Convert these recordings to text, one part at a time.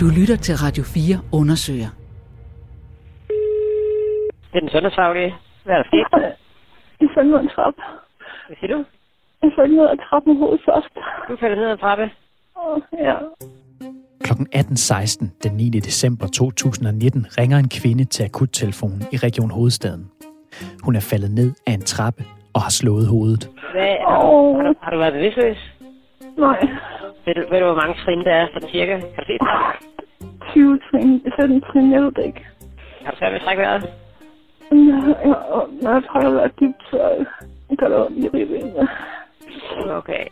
Du lytter til Radio 4 undersøger. Det er den sundhedsfaglige. Hvad er der sket? Jeg faldt ned ad en trappe. Hvad siger du? Jeg faldt ned ad trappen hovedet først. Du falder ned ad en trappe. Åh, ja. Klokken 18.16 den 9. december 2019 ringer en kvinde til akuttelefonen i Region Hovedstaden. Hun er faldet ned af en trappe og har slået hovedet. Hvad, har, du, Åh. har, du, har du været bevidstløs? Nej. Ved du, ved du, hvor mange trin der er sådan cirka? Kan du se det? 20 trin. 17 trin, jeg ved det ikke. Har du svært ved at trække vejret? Ja, ja, og når jeg trækker vejret dybt, så gør det ondt i ribbenene. Okay.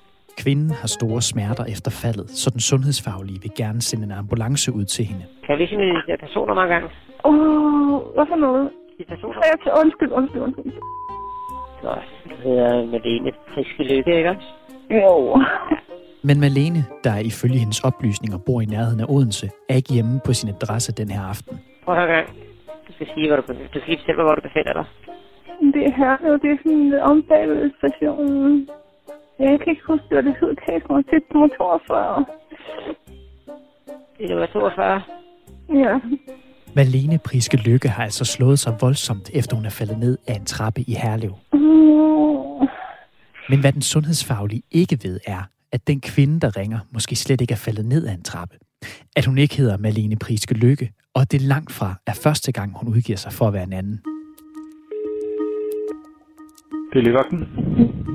Kvinden har store smerter efter faldet, så den sundhedsfaglige vil gerne sende en ambulance ud til hende. Kan jeg vise hende de personer mange gange? Åh, hvad for noget? De personer? Ja, til undskyld, undskyld, undskyld. Nå, du hedder Malene Friske Lykke, ikke også? Jo. Men Malene, der ifølge hendes oplysninger bor i nærheden af Odense, er ikke hjemme på sin adresse den her aften. Prøv at høre. Du skal sige, hvor du, du skal fortælle mig, hvor du befinder dig. Det er her, det er sådan lidt om bagved stationen. Jeg kan ikke huske, hvad det hed. Kan jeg ikke det nummer 42. Det er nummer 42. Ja. Malene Priske Lykke har altså slået sig voldsomt, efter hun er faldet ned af en trappe i Herlev. Uh, Men hvad den sundhedsfaglige ikke ved er, at den kvinde, der ringer, måske slet ikke er faldet ned af en trappe. At hun ikke hedder Malene Priske Lykke, og at det langt fra er første gang, hun udgiver sig for at være en anden. Det er livvagten.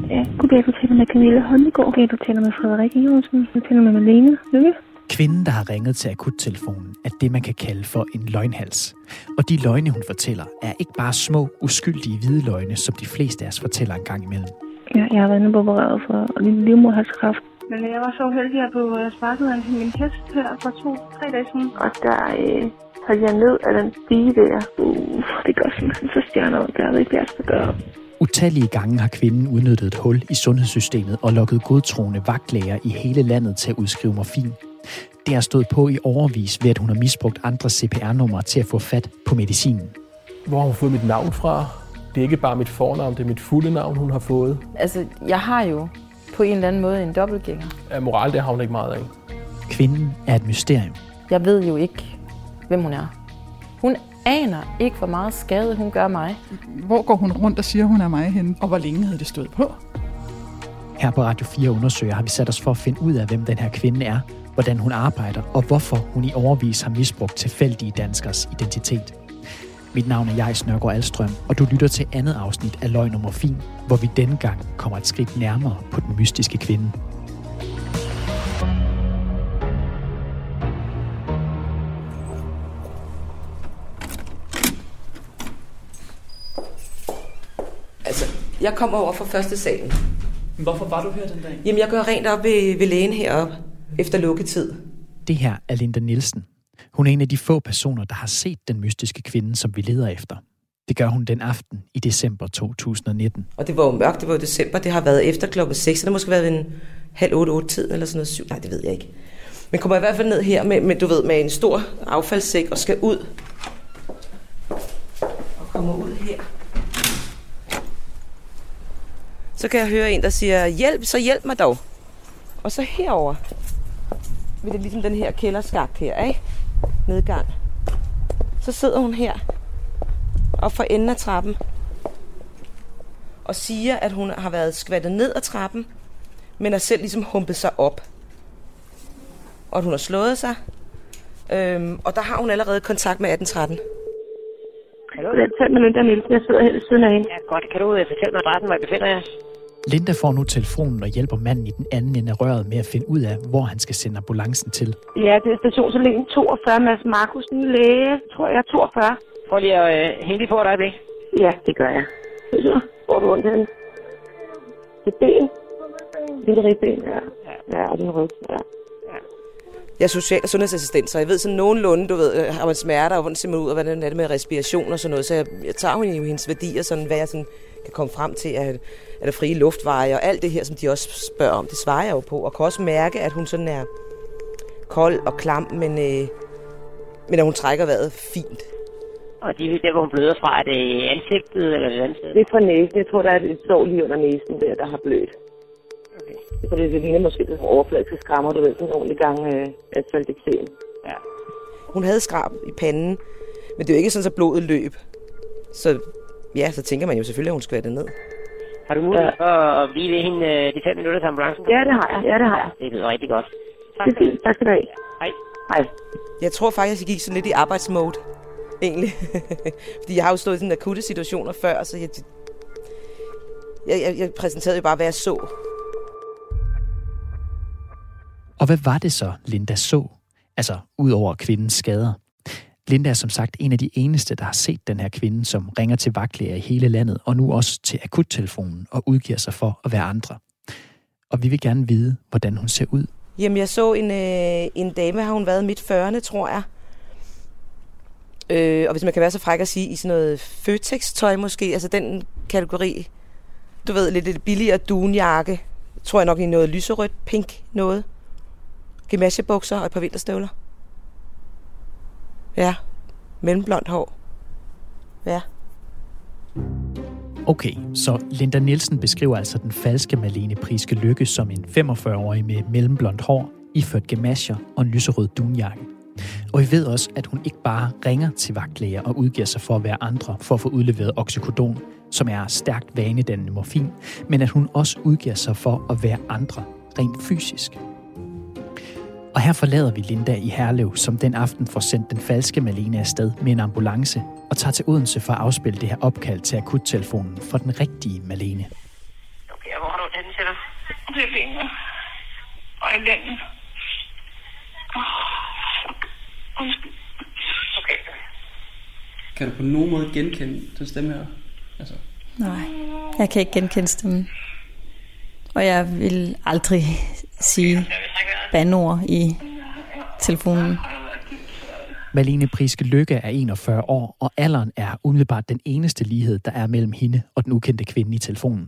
ja, goddag, du taler med Camilla Holmegård. Goddag, du taler med Frederik Jørgensen. Du taler med Malene Lykke. Kvinden, der har ringet til akuttelefonen, er det, man kan kalde for en løgnhals. Og de løgne, hun fortæller, er ikke bare små, uskyldige hvide løgne, som de fleste af os fortæller en gang imellem. Ja, jeg har været inde på opereret for livmoderhalskræft. Men jeg var så heldig at blive sparket af min hest her for to-tre dage siden. Og der øh, faldt jeg ned af den stige der. Uh, det gør simpelthen så stjerner, der er ikke værst at gøre. Utallige gange har kvinden udnyttet et hul i sundhedssystemet og lukket godtroende vagtlæger i hele landet til at udskrive morfin. Det har stået på i overvis ved, at hun har misbrugt andre CPR-numre til at få fat på medicinen. Hvor har hun fået mit navn fra? Det er ikke bare mit fornavn, det er mit fulde navn, hun har fået. Altså, jeg har jo på en eller anden måde en dobbeltgænger. Ja, moral, det har hun ikke meget af. Kvinden er et mysterium. Jeg ved jo ikke, hvem hun er. Hun aner ikke, hvor meget skade hun gør mig. Hvor går hun rundt og siger, hun er mig henne? Og hvor længe havde det stået på? Her på Radio 4 undersøger har vi sat os for at finde ud af, hvem den her kvinde er, hvordan hun arbejder, og hvorfor hun i overvis har misbrugt tilfældige danskers identitet. Mit navn er Jais Nørgaard Alstrøm, og du lytter til andet afsnit af Løgn nummer Fin, hvor vi denne gang kommer et skridt nærmere på den mystiske kvinde. Altså, jeg kom over fra første salen. Hvorfor var du her den dag? Jamen, jeg gør rent op ved, ved lægen heroppe efter lukketid. Det her er Linda Nielsen. Hun er en af de få personer, der har set den mystiske kvinde, som vi leder efter. Det gør hun den aften i december 2019. Og det var jo mørkt, det var jo december, det har været efter klokken 6, så det har måske været en halv otte, otte tid eller sådan noget 7, Nej, det ved jeg ikke. Men kommer i hvert fald ned her med, med, du ved, med en stor affaldssæk og skal ud. Og kommer ud her. Så kan jeg høre en, der siger, hjælp, så hjælp mig dog. Og så herover ved det ligesom den her kælderskagt her, ikke? Nedgang. Så sidder hun her og for enden af trappen og siger, at hun har været skvattet ned ad trappen, men har selv ligesom humpet sig op. Og at hun har slået sig. Øhm, og der har hun allerede kontakt med 1813. Hallo? Jeg taler med Linda Nielsen. Jeg sidder her ved siden af hende. Ja, godt. Kan du øh, fortælle mig adressen, hvor jeg befinder jer? Linda får nu telefonen og hjælper manden i den anden ende af røret med at finde ud af, hvor han skal sende ambulancen til. Ja, det er stationsallén 42, Mads Markusen, læge, tror jeg, 42. Prøv lige at øh, lige på et øjeblik. Ja, det gør jeg. Så, hvor er du ondt henne? Det er ben. Det er ribben, ja. Ja, og det er ryg, ja. Jeg er social- og sundhedsassistent, så jeg ved sådan nogenlunde, du ved, øh, har man smerter, og hvordan ser man ud, og hvordan er det med respiration og sådan noget. Så jeg, jeg tager jo hendes værdier, sådan, hvad jeg sådan kan komme frem til, at er der frie luftveje, og alt det her, som de også spørger om, det svarer jeg jo på. Og kan også mærke, at hun sådan er kold og klam, men, øh, men at hun trækker vejret fint. Og de der, hvor hun bløder fra, er det ansigtet eller et andet sted? Det er fra næsen. Jeg tror, der er et sår lige under næsen der, der har blødt. Okay. Så det, ligner måske nogle overfladiske skrammer, du ved, sådan en ordentlig gang øh, asfalteksem. Ja. Hun havde skrab i panden, men det er jo ikke sådan, at blodet løb. Så ja, så tænker man jo selvfølgelig, at hun skal ned. Har du mulighed for at blive ved hende øh, de fem minutter til ambulancen? Ja, det har jeg. Ja, det har jeg. Det lyder rigtig godt. Det er fint. Tak skal du have. Hej. Hej. Jeg tror faktisk, jeg gik sådan lidt i arbejdsmode, egentlig. Fordi jeg har jo stået i sådan akutte situationer før, så jeg, jeg, jeg, jeg præsenterede jo bare, hvad jeg så. Og hvad var det så, Linda så? Altså, ud over kvindens skader. Linda er som sagt en af de eneste, der har set den her kvinde, som ringer til vagtlæger i hele landet, og nu også til akuttelefonen og udgiver sig for at være andre. Og vi vil gerne vide, hvordan hun ser ud. Jamen, jeg så en, øh, en dame, har hun været midt 40'erne, tror jeg. Øh, og hvis man kan være så fræk at sige, i sådan noget Føtex-tøj måske, altså den kategori, du ved, lidt, lidt billigere dunjakke, tror jeg nok i noget lyserødt, pink noget. Gemasjebukser og et par vinterstøvler. Ja, mellemblondt hår. Ja. Okay, så Linda Nielsen beskriver altså den falske Malene Priske Lykke som en 45-årig med mellemblondt hår, iført gemasjer og en lyserød dunjakke. Og vi ved også, at hun ikke bare ringer til vagtlæger og udgiver sig for at være andre for at få udleveret oxycodon, som er stærkt vanedannende morfin, men at hun også udgiver sig for at være andre, rent fysisk. Og her forlader vi Linda i Herlev, som den aften får sendt den falske Malene afsted med en ambulance og tager til Odense for at afspille det her opkald til akuttelefonen for den rigtige Malene. Okay, hvor har du den til dig? Det er fint. Og i lænden. Okay. Kan du på nogen måde genkende den stemme her? Altså, Nej, jeg kan ikke genkende stemmen. Og jeg vil aldrig sige bandord i telefonen. Malene Priske Lykke er 41 år, og alderen er umiddelbart den eneste lighed, der er mellem hende og den ukendte kvinde i telefonen.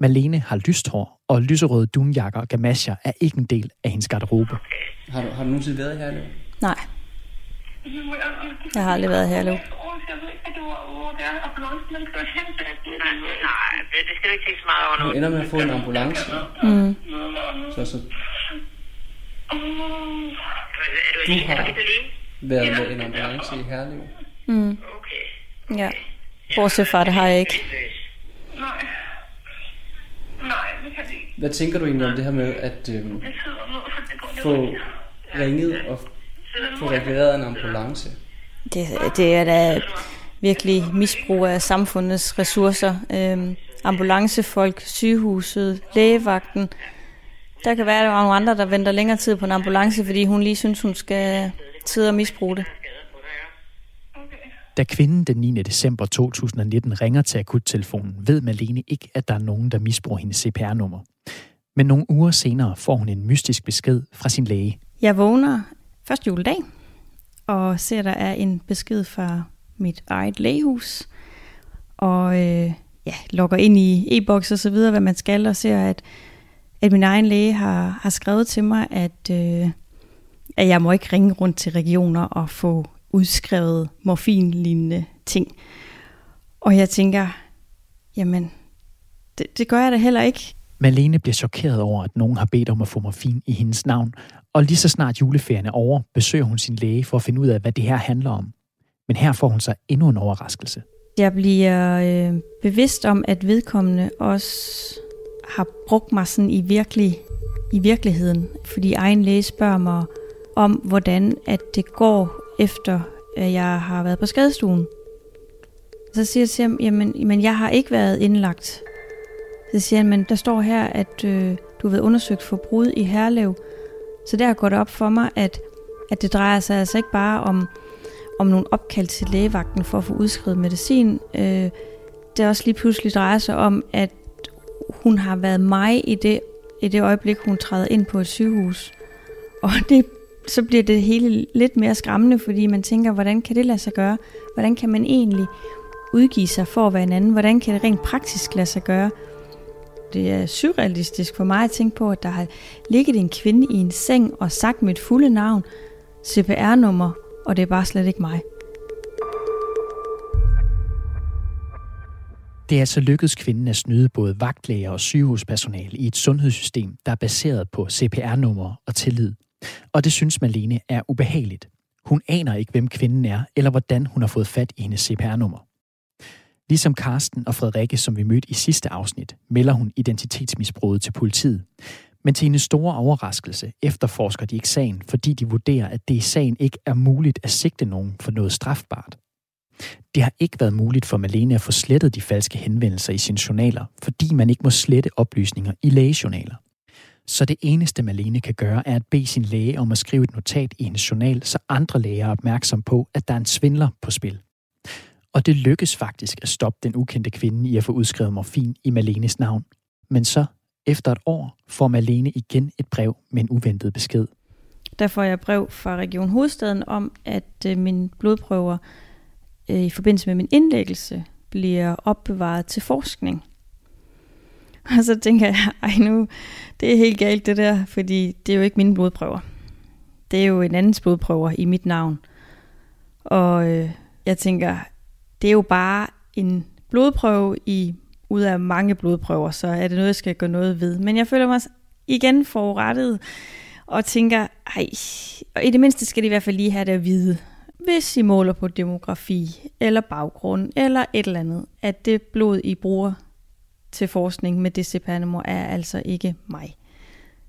Malene har lyst hår, og lyserøde dunjakker og gamasjer er ikke en del af hendes garderobe. har, du, har du nogensinde været i Herlev? Nej. Jeg har aldrig været i Herlev. Nej, det skal du ikke tænke så meget over nu. Du ender med at få en ambulance. Mm. Så, så Er Du har- Er du været med en ambulance i Herlev. Mm. Okay. Ja. Bortset fra, det har jeg ikke. Nej. Nej, det kan det ikke. Hvad tænker du egentlig om det her med at øhm, Jeg sidder ned, for det går få ringet og få rekvireret en ambulance? Det, det er da virkelig misbrug af samfundets ressourcer. Øhm, ambulancefolk, sygehuset, lægevagten. Der kan være, at der er nogle andre, der venter længere tid på en ambulance, fordi hun lige synes, hun skal sidde og misbruge det. Da kvinden den 9. december 2019 ringer til akuttelefonen, ved Malene ikke, at der er nogen, der misbruger hendes CPR-nummer. Men nogle uger senere får hun en mystisk besked fra sin læge. Jeg vågner første juledag og ser, der er en besked fra mit eget lægehus. Og øh, ja, logger ind i e-boks og så videre, hvad man skal, og ser, at, at min egen læge har, har skrevet til mig, at, øh, at jeg må ikke ringe rundt til regioner og få udskrevet morfinlignende ting. Og jeg tænker, jamen, det, det gør jeg da heller ikke. Malene bliver chokeret over, at nogen har bedt om at få morfin i hendes navn, og lige så snart juleferien er over, besøger hun sin læge for at finde ud af, hvad det her handler om. Men her får hun sig endnu en overraskelse. Jeg bliver øh, bevidst om, at vedkommende også har brugt mig sådan i, virkelig, i virkeligheden. Fordi egen læge spørger mig om, hvordan at det går efter, at jeg har været på skadestuen. Så siger jeg til ham, jamen, men jeg har ikke været indlagt. Så siger han, men der står her, at øh, du har været undersøgt for brud i Herlev. Så der går det op for mig, at, at det drejer sig altså ikke bare om, om nogle opkald til lægevagten for at få udskrevet medicin. Øh, det også lige pludselig drejer sig om, at hun har været mig i det, i det øjeblik, hun træder ind på et sygehus. Og det, så bliver det hele lidt mere skræmmende, fordi man tænker, hvordan kan det lade sig gøre? Hvordan kan man egentlig udgive sig for at være en anden? Hvordan kan det rent praktisk lade sig gøre? Det er surrealistisk for mig at tænke på, at der har ligget en kvinde i en seng og sagt mit fulde navn, CPR-nummer, og det er bare slet ikke mig. Det er altså lykkedes kvinden at snyde både vagtlæger og sygehuspersonale i et sundhedssystem, der er baseret på CPR-nummer og tillid. Og det synes Malene er ubehageligt. Hun aner ikke, hvem kvinden er, eller hvordan hun har fået fat i hendes CPR-nummer. Ligesom Karsten og Frederikke, som vi mødte i sidste afsnit, melder hun identitetsmisbruget til politiet. Men til hendes store overraskelse efterforsker de ikke sagen, fordi de vurderer, at det i sagen ikke er muligt at sigte nogen for noget strafbart. Det har ikke været muligt for Malene at få slettet de falske henvendelser i sine journaler, fordi man ikke må slette oplysninger i lægejournaler. Så det eneste Malene kan gøre, er at bede sin læge om at skrive et notat i hendes journal, så andre læger er opmærksom på, at der er en svindler på spil. Og det lykkes faktisk at stoppe den ukendte kvinde i at få udskrevet morfin i Malenes navn. Men så, efter et år, får Malene igen et brev med en uventet besked. Der får jeg brev fra Region Hovedstaden om, at øh, mine blodprøver øh, i forbindelse med min indlæggelse bliver opbevaret til forskning. Og så tænker jeg, ej nu, det er helt galt det der, fordi det er jo ikke mine blodprøver. Det er jo en andens blodprøver i mit navn. Og øh, jeg tænker, det er jo bare en blodprøve i ud af mange blodprøver, så er det noget, jeg skal gå noget ved. Men jeg føler mig igen forurettet og tænker, ej, og i det mindste skal de i hvert fald lige have det at vide, hvis I måler på demografi eller baggrund eller et eller andet, at det blod, I bruger til forskning med det cpr er altså ikke mig.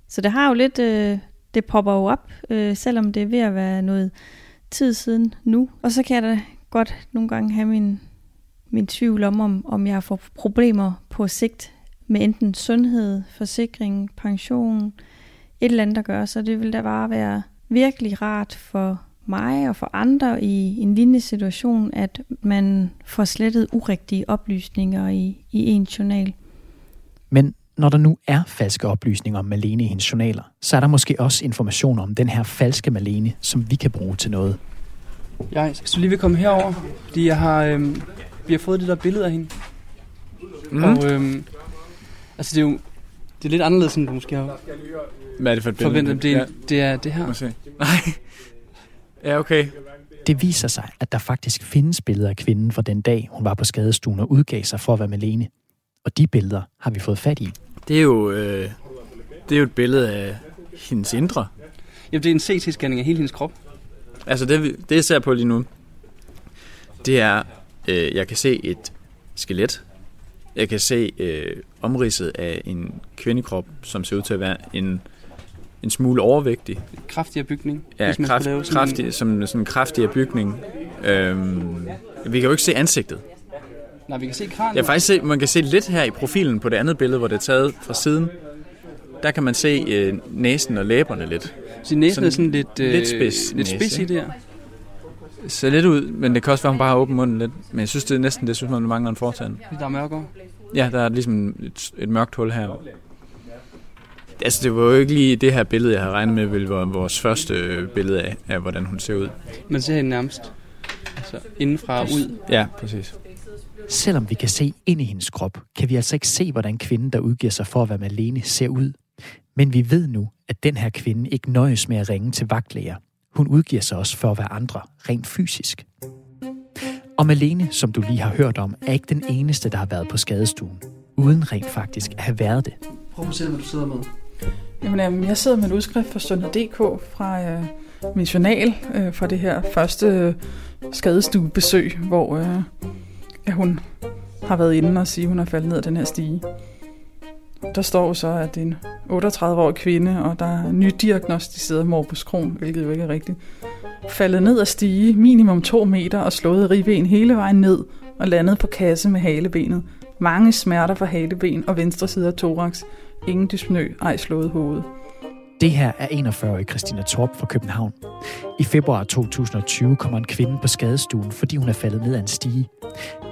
Så det har jo lidt, øh, det popper jo op, øh, selvom det er ved at være noget tid siden nu. Og så kan jeg da godt nogle gange have min, min tvivl om, om, om jeg får problemer på sigt med enten sundhed, forsikring, pension, et eller andet, at gøre, Så det vil da bare være virkelig rart for mig og for andre i en lignende situation, at man får slettet urigtige oplysninger i, i en journal. Men når der nu er falske oplysninger om Malene i hendes journaler, så er der måske også information om den her falske Malene, som vi kan bruge til noget. Jeg så lige vil komme herover, fordi jeg har, øhm, vi har fået det der billede af hende. Mm. Og øhm, altså det er jo det er lidt anderledes, end du måske har Hvad er det for et billede? forventet. Det, ja. det er det her. Må se. Nej. Ja, okay. Det viser sig, at der faktisk findes billeder af kvinden fra den dag, hun var på skadestuen og udgav sig for at være Malene. Og de billeder har vi fået fat i. Det er jo, øh, det er jo et billede af hendes indre. Jamen, det er en CT-scanning af hele hendes krop. Altså, det, det jeg ser på lige nu, det er, øh, jeg kan se et skelet. Jeg kan se øh, omridset af en kvindekrop, som ser ud til at være en, en smule overvægtig. Kraftigere bygning. Ja, hvis man kraft, lave sådan en- kraftig, som sådan en kraftigere bygning. Øhm, vi kan jo ikke se ansigtet. Nej, vi kan se kraniet. Jeg faktisk se, man kan se lidt her i profilen på det andet billede, hvor det er taget fra siden. Der kan man se øh, næsen og læberne lidt. Så næsen er sådan lidt, øh, lidt spids. lidt spids i det her. Ser lidt ud, men det kan også være, at hun bare har åbent munden lidt. Men jeg synes, det er næsten det, synes man mangler en fortand. Der er mørkere. Ja, der er ligesom et, et mørkt hul her. Altså, det var jo ikke lige det her billede, jeg havde regnet med, ville være vores første billede af, af, hvordan hun ser ud. Man ser hende nærmest altså, indenfra og ud. Ja, præcis. Selvom vi kan se ind i hendes krop, kan vi altså ikke se, hvordan kvinden, der udgiver sig for at være Malene, ser ud. Men vi ved nu, at den her kvinde ikke nøjes med at ringe til vagtlæger. Hun udgiver sig også for at være andre, rent fysisk. Og Malene, som du lige har hørt om, er ikke den eneste, der har været på skadestuen, uden rent faktisk at have været det. Prøv at se, hvad du sidder med. Jamen, jamen, jeg sidder med en udskrift fra Sundhed.dk fra øh, min journal øh, fra det her første øh, skadestuebesøg, hvor øh, ja, hun har været inde og sige, at hun er faldet ned af den her stige. Der står jo så, at det er en 38-årig kvinde, og der er nydiagnostiseret morbus Crohn, hvilket jo ikke er rigtigt. Faldet ned af stige, minimum 2 meter, og slået ribben hele vejen ned, og landet på kasse med halebenet. Mange smerter fra haleben og venstre side af thorax. Ingen dyspnø, ej slået hovedet. Det her er 41-årige Christina Torp fra København. I februar 2020 kommer en kvinde på skadestuen, fordi hun er faldet ned ad en stige.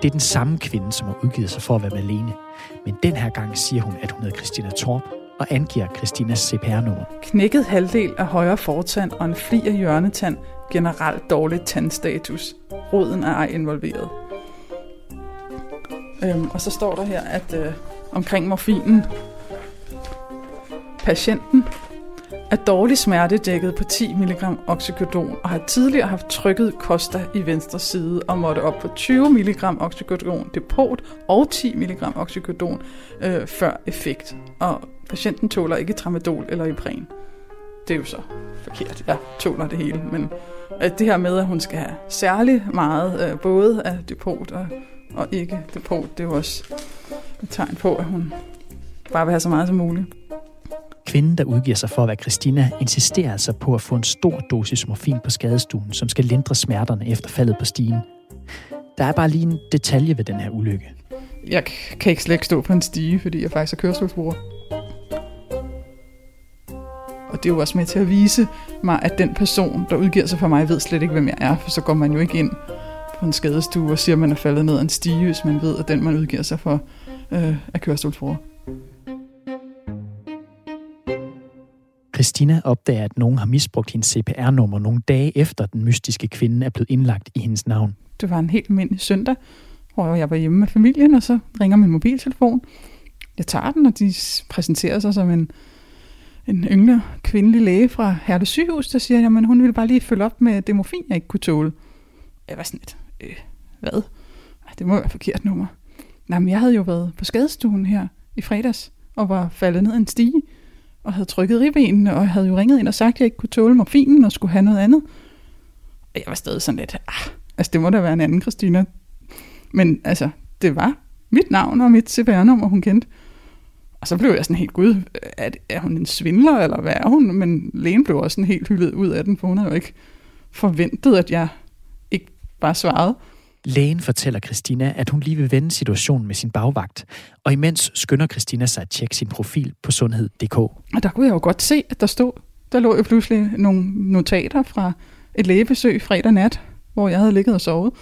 Det er den samme kvinde, som har udgivet sig for at være Malene. Men den her gang siger hun, at hun hedder Christina Torp og angiver Christinas CPR-nummer. Knækket halvdel af højre fortand og en fli af hjørnetand. Generelt dårlig tandstatus. Roden er ej involveret. Øhm, og så står der her, at øh, omkring morfinen, patienten er dårlig smerte dækket på 10 mg oxycodon og har tidligere haft trykket Costa i venstre side og måtte op på 20 mg oxycodon depot og 10 mg oxycodon øh, før effekt. Og patienten tåler ikke tramadol eller Ipren. det er jo så forkert. Jeg tåler det hele, men at det her med, at hun skal have særlig meget, øh, både af depot og, og ikke depot, det er jo også et tegn på, at hun bare vil have så meget som muligt. Kvinden, der udgiver sig for at være Christina, insisterer altså på at få en stor dosis morfin på skadestuen, som skal lindre smerterne efter faldet på stigen. Der er bare lige en detalje ved den her ulykke. Jeg kan ikke slet ikke stå på en stige, fordi jeg faktisk er kørestolsbruger. Og det er jo også med til at vise mig, at den person, der udgiver sig for mig, ved slet ikke, hvem jeg er. For så går man jo ikke ind på en skadestue og siger, at man er faldet ned af en stige, hvis man ved, at den, man udgiver sig for, øh, er kørestolsbruger. Christina opdager, at nogen har misbrugt hendes CPR-nummer nogle dage efter den mystiske kvinde er blevet indlagt i hendes navn. Det var en helt almindelig søndag, hvor jeg var hjemme med familien, og så ringer min mobiltelefon. Jeg tager den, og de præsenterer sig som en, en yngre kvindelig læge fra Herle sygehus, der siger, at hun ville bare lige følge op med demofin, jeg ikke kunne tåle. Jeg var sådan lidt, øh, hvad? Ej, det må være forkert nummer. Nej, men jeg havde jo været på skadestuen her i fredags, og var faldet ned en stige, og havde trykket ribbenene, og havde jo ringet ind og sagt, at jeg ikke kunne tåle morfinen, og skulle have noget andet. Og jeg var stadig sådan lidt, ah, altså det må da være en anden Christina. Men altså, det var mit navn og mit CPR-nummer, hun kendte. Og så blev jeg sådan helt, gud, er, er hun en svindler, eller hvad er hun? Men lægen blev også sådan helt hyldet ud af den, for hun havde jo ikke forventet, at jeg ikke bare svarede. Lægen fortæller Christina, at hun lige vil vende situationen med sin bagvagt, og imens skynder Christina sig at tjekke sin profil på sundhed.dk. Og der kunne jeg jo godt se, at der stod, der lå jo pludselig nogle notater fra et lægebesøg fredag nat, hvor jeg havde ligget og sovet.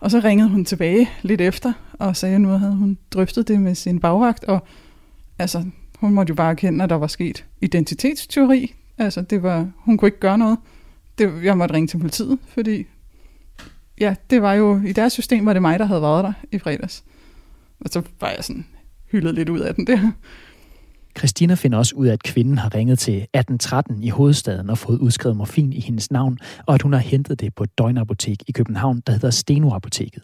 Og så ringede hun tilbage lidt efter, og sagde, at nu havde hun drøftet det med sin bagvagt, og altså, hun måtte jo bare erkende, at der var sket identitetsteori. Altså, det var, hun kunne ikke gøre noget. Det, jeg måtte ringe til politiet, fordi ja, det var jo, i deres system var det mig, der havde været der i fredags. Og så var jeg sådan hyldet lidt ud af den der. Christina finder også ud af, at kvinden har ringet til 1813 i hovedstaden og fået udskrevet morfin i hendes navn, og at hun har hentet det på et døgnapotek i København, der hedder Steno-apoteket.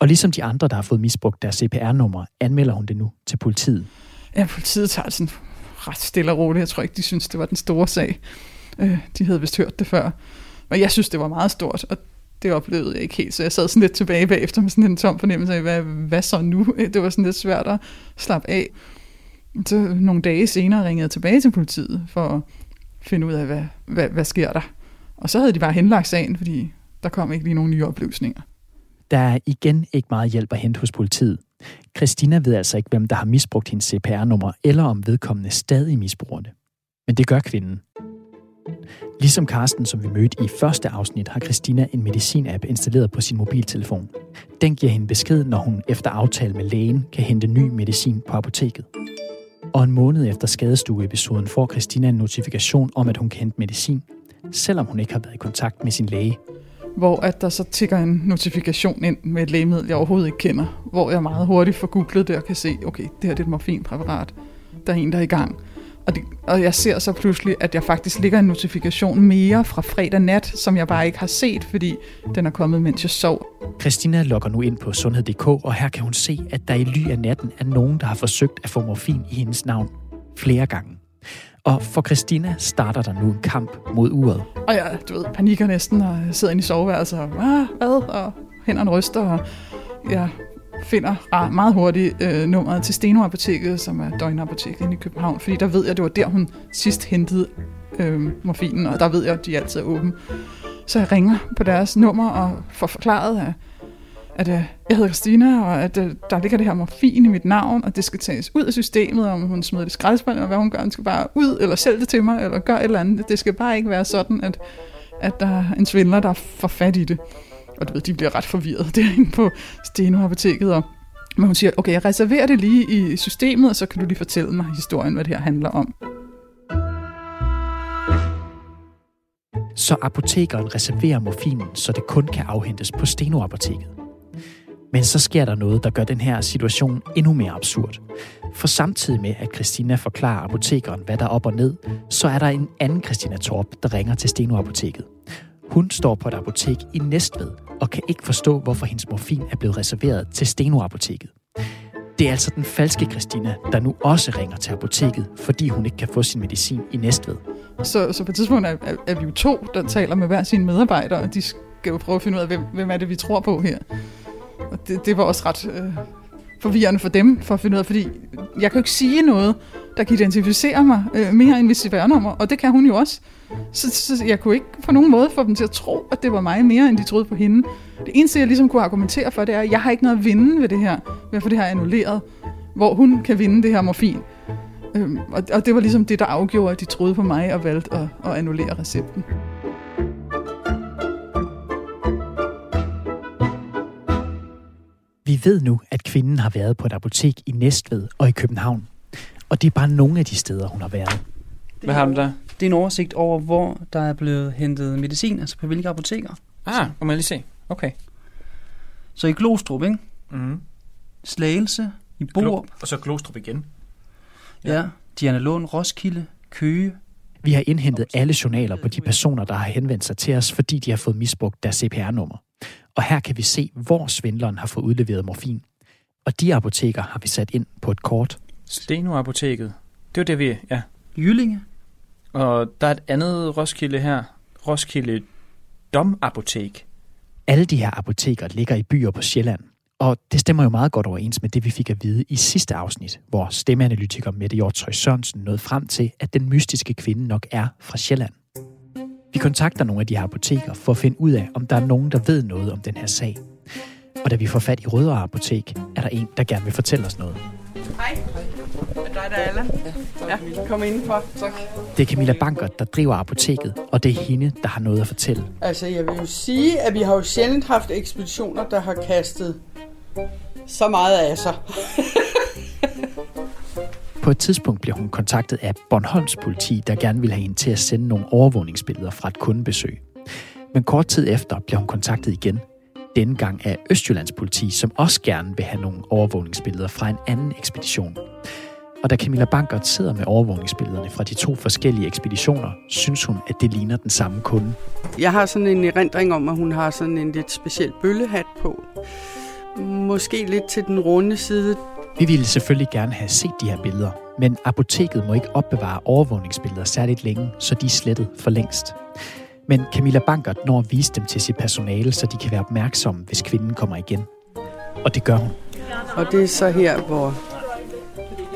Og ligesom de andre, der har fået misbrugt deres CPR-nummer, anmelder hun det nu til politiet. Ja, politiet tager det sådan ret stille og roligt. Jeg tror ikke, de synes, det var den store sag. Øh, de havde vist hørt det før. Og jeg synes, det var meget stort, og det oplevede jeg ikke helt, så jeg sad sådan lidt tilbage bagefter med sådan en tom fornemmelse af, hvad, hvad så nu? Det var sådan lidt svært at slappe af. Så nogle dage senere ringede jeg tilbage til politiet for at finde ud af, hvad, hvad, hvad sker der? Og så havde de bare henlagt sagen, fordi der kom ikke lige nogen nye oplysninger. Der er igen ikke meget hjælp at hente hos politiet. Christina ved altså ikke, hvem der har misbrugt hendes CPR-nummer, eller om vedkommende stadig misbruger det. Men det gør kvinden. Ligesom Karsten, som vi mødte i første afsnit, har Christina en medicin-app installeret på sin mobiltelefon. Den giver hende besked, når hun efter aftale med lægen kan hente ny medicin på apoteket. Og en måned efter skadestueepisoden får Christina en notifikation om, at hun kan hente medicin, selvom hun ikke har været i kontakt med sin læge. Hvor at der så tigger en notifikation ind med et lægemiddel, jeg overhovedet ikke kender. Hvor jeg meget hurtigt får googlet det og kan se, okay, det her det er et morfinpræparat. Der er en, der er i gang. Og, det, og jeg ser så pludselig, at jeg faktisk ligger en notifikation mere fra fredag nat, som jeg bare ikke har set, fordi den er kommet, mens jeg sov. Christina logger nu ind på sundhed.dk, og her kan hun se, at der i ly af natten er nogen, der har forsøgt at få morfin i hendes navn flere gange. Og for Christina starter der nu en kamp mod uret. Og jeg, du ved, panikker næsten, og sidder inde i soveværelset og, ah, hvad? Og hænderne ryster, og jeg finder meget hurtigt øh, nummeret til Steno Apoteket, som er døgnapoteket inde i København, fordi der ved jeg, at det var der, hun sidst hentede øh, morfinen, og der ved jeg, at de altid er åbne. Så jeg ringer på deres nummer og får forklaret, at, at øh, jeg hedder Christina, og at øh, der ligger det her morfin i mit navn, og det skal tages ud af systemet, om hun smider det i skraldespanden, og hvad hun gør. Hun skal bare ud, eller sælge det til mig, eller gøre et eller andet. Det skal bare ikke være sådan, at, at der er en svindler, der får fat i det. Og du ved, de bliver ret forvirret derinde på Steno-apoteket, og men hun siger, okay, jeg reserverer det lige i systemet, og så kan du lige fortælle mig historien, hvad det her handler om. Så apotekeren reserverer morfinen, så det kun kan afhentes på Steno-apoteket. Men så sker der noget, der gør den her situation endnu mere absurd. For samtidig med, at Christina forklarer apotekeren, hvad der er op og ned, så er der en anden Christina Torp, der ringer til Steno-apoteket. Hun står på et apotek i Næstved og kan ikke forstå, hvorfor hendes morfin er blevet reserveret til Steno-apoteket. Det er altså den falske Christina, der nu også ringer til apoteket, fordi hun ikke kan få sin medicin i Næstved. Så, så på et tidspunkt er, er, er vi jo to, der taler med hver sine medarbejdere, og de skal jo prøve at finde ud af, hvem, hvem er det, vi tror på her. Og det, det var også ret øh, forvirrende for dem, for at finde ud af, fordi jeg kan jo ikke sige noget, der kan identificere mig øh, mere end mit CPR-nummer, og det kan hun jo også. Så, så jeg kunne ikke på nogen måde få dem til at tro, at det var mig mere, end de troede på hende. Det eneste, jeg ligesom kunne argumentere for, det er, at jeg har ikke noget at vinde ved det her, ved at få det her annulleret, hvor hun kan vinde det her morfin. Øhm, og, og det var ligesom det, der afgjorde, at de troede på mig og valgte at, at annullere recepten. Vi ved nu, at kvinden har været på et apotek i Næstved og i København. Og det er bare nogle af de steder, hun har været. Hvad har du der? Det er en oversigt over, hvor der er blevet hentet medicin, altså på hvilke apoteker. Ah, må jeg lige se. Okay. Så i Glostrup, ikke? Mm. Slagelse, i Borup. Og så Glostrup igen. Ja. ja. Diana Lund, Roskilde, Køge. Vi har indhentet alle journaler på de personer, der har henvendt sig til os, fordi de har fået misbrugt deres CPR-nummer. Og her kan vi se, hvor svindleren har fået udleveret morfin. Og de apoteker har vi sat ind på et kort. Steno-apoteket. Det var det, vi... Ja. Jyllinge. Og der er et andet Roskilde her. Roskilde Domapotek. Alle de her apoteker ligger i byer på Sjælland. Og det stemmer jo meget godt overens med det, vi fik at vide i sidste afsnit, hvor stemmeanalytiker Mette Hjortøj Sørensen nåede frem til, at den mystiske kvinde nok er fra Sjælland. Vi kontakter nogle af de her apoteker for at finde ud af, om der er nogen, der ved noget om den her sag. Og da vi får fat i Rødovre Apotek, er der en, der gerne vil fortælle os noget. Hej. Er dig, der er Allan? Ja, kom indenfor. Tak. Det er Camilla Banker, der driver apoteket, og det er hende, der har noget at fortælle. Altså, jeg vil jo sige, at vi har jo sjældent haft ekspeditioner, der har kastet så meget af sig. På et tidspunkt bliver hun kontaktet af Bornholms politi, der gerne vil have hende til at sende nogle overvågningsbilleder fra et kundebesøg. Men kort tid efter bliver hun kontaktet igen. Denne gang af Østjyllands politi, som også gerne vil have nogle overvågningsbilleder fra en anden ekspedition. Og da Camilla Bankert sidder med overvågningsbillederne fra de to forskellige ekspeditioner, synes hun, at det ligner den samme kunde. Jeg har sådan en erindring om, at hun har sådan en lidt speciel bøllehat på. Måske lidt til den runde side. Vi ville selvfølgelig gerne have set de her billeder, men apoteket må ikke opbevare overvågningsbilleder særligt længe, så de er slettet for længst. Men Camilla Bankert når at vise dem til sit personale, så de kan være opmærksomme, hvis kvinden kommer igen. Og det gør hun. Og det er så her, hvor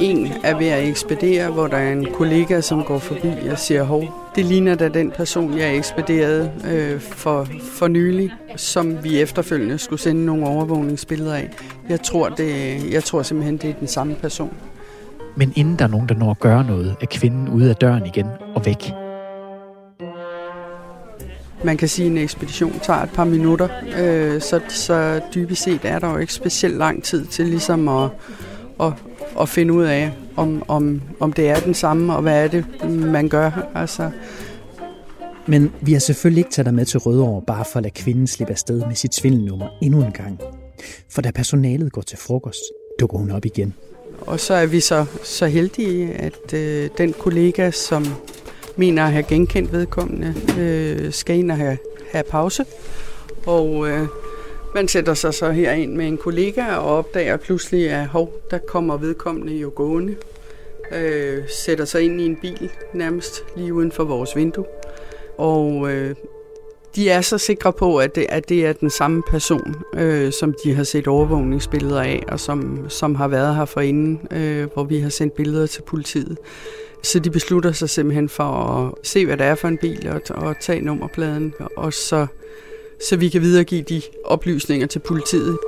en er ved at ekspedere, hvor der er en kollega, som går forbi og siger, hov, det ligner da den person, jeg ekspederede øh, for, for nylig, som vi efterfølgende skulle sende nogle overvågningsbilleder af. Jeg tror, det, jeg tror simpelthen, det er den samme person. Men inden der er nogen, der når at gøre noget, er kvinden ude af døren igen og væk. Man kan sige, at en ekspedition tager et par minutter, øh, så, så dybest set er der jo ikke specielt lang tid til ligesom at, at, at finde ud af, om, om, om det er den samme, og hvad er det, man gør. Altså. Men vi har selvfølgelig ikke taget dig med til Rødovre, bare for at lade kvinden slippe afsted med sit svindelnummer endnu en gang. For da personalet går til frokost, dukker hun op igen. Og så er vi så, så heldige, at øh, den kollega, som mener at have genkendt vedkommende, øh, skal ind og have, have pause. Og øh, man sætter sig så her ind med en kollega og opdager pludselig, at hov, der kommer vedkommende jo gående. Øh, sætter sig ind i en bil nærmest lige uden for vores vindue. Og øh, de er så sikre på, at det, at det er den samme person, øh, som de har set overvågningsbilleder af, og som, som har været her forinden, øh, hvor vi har sendt billeder til politiet. Så de beslutter sig simpelthen for at se, hvad det er for en bil, og, og tage nummerpladen, og så, så vi kan videregive de oplysninger til politiet.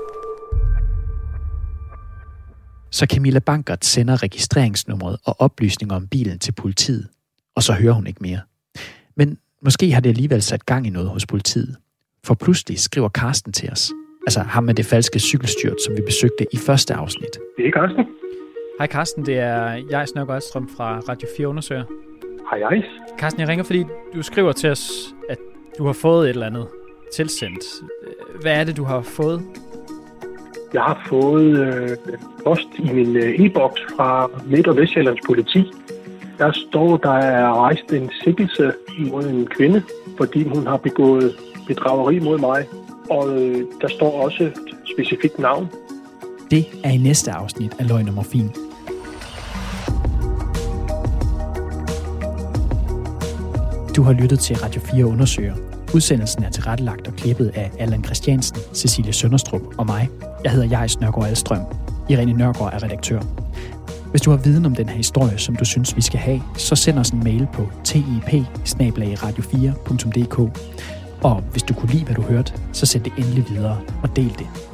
Så Camilla Bankert sender registreringsnummeret og oplysninger om bilen til politiet, og så hører hun ikke mere. Men måske har det alligevel sat gang i noget hos politiet. For pludselig skriver Karsten til os. Altså ham med det falske cykelstyrt, som vi besøgte i første afsnit. Det er Karsten. Hej Karsten, det er jeg, Snørk Øjstrøm fra Radio 4 Undersøger. Hej hej. Karsten, jeg ringer, fordi du skriver til os, at du har fået et eller andet tilsendt. Hvad er det, du har fået? Jeg har fået øh, post i min øh, e-boks fra Midt- og Vestjyllands politi. Der står, der er rejst en sikkelse mod en kvinde, fordi hun har begået bedrageri mod mig. Og øh, der står også et specifikt navn. Det er i næste afsnit af Løgn og Morfin. Du har lyttet til Radio 4 Undersøger. Udsendelsen er tilrettelagt og klippet af Allan Christiansen, Cecilie Sønderstrup og mig. Jeg hedder Jais Nørgaard Alstrøm. Irene Nørgaard er redaktør. Hvis du har viden om den her historie, som du synes, vi skal have, så send os en mail på tip 4dk Og hvis du kunne lide, hvad du hørte, så send det endelig videre og del det.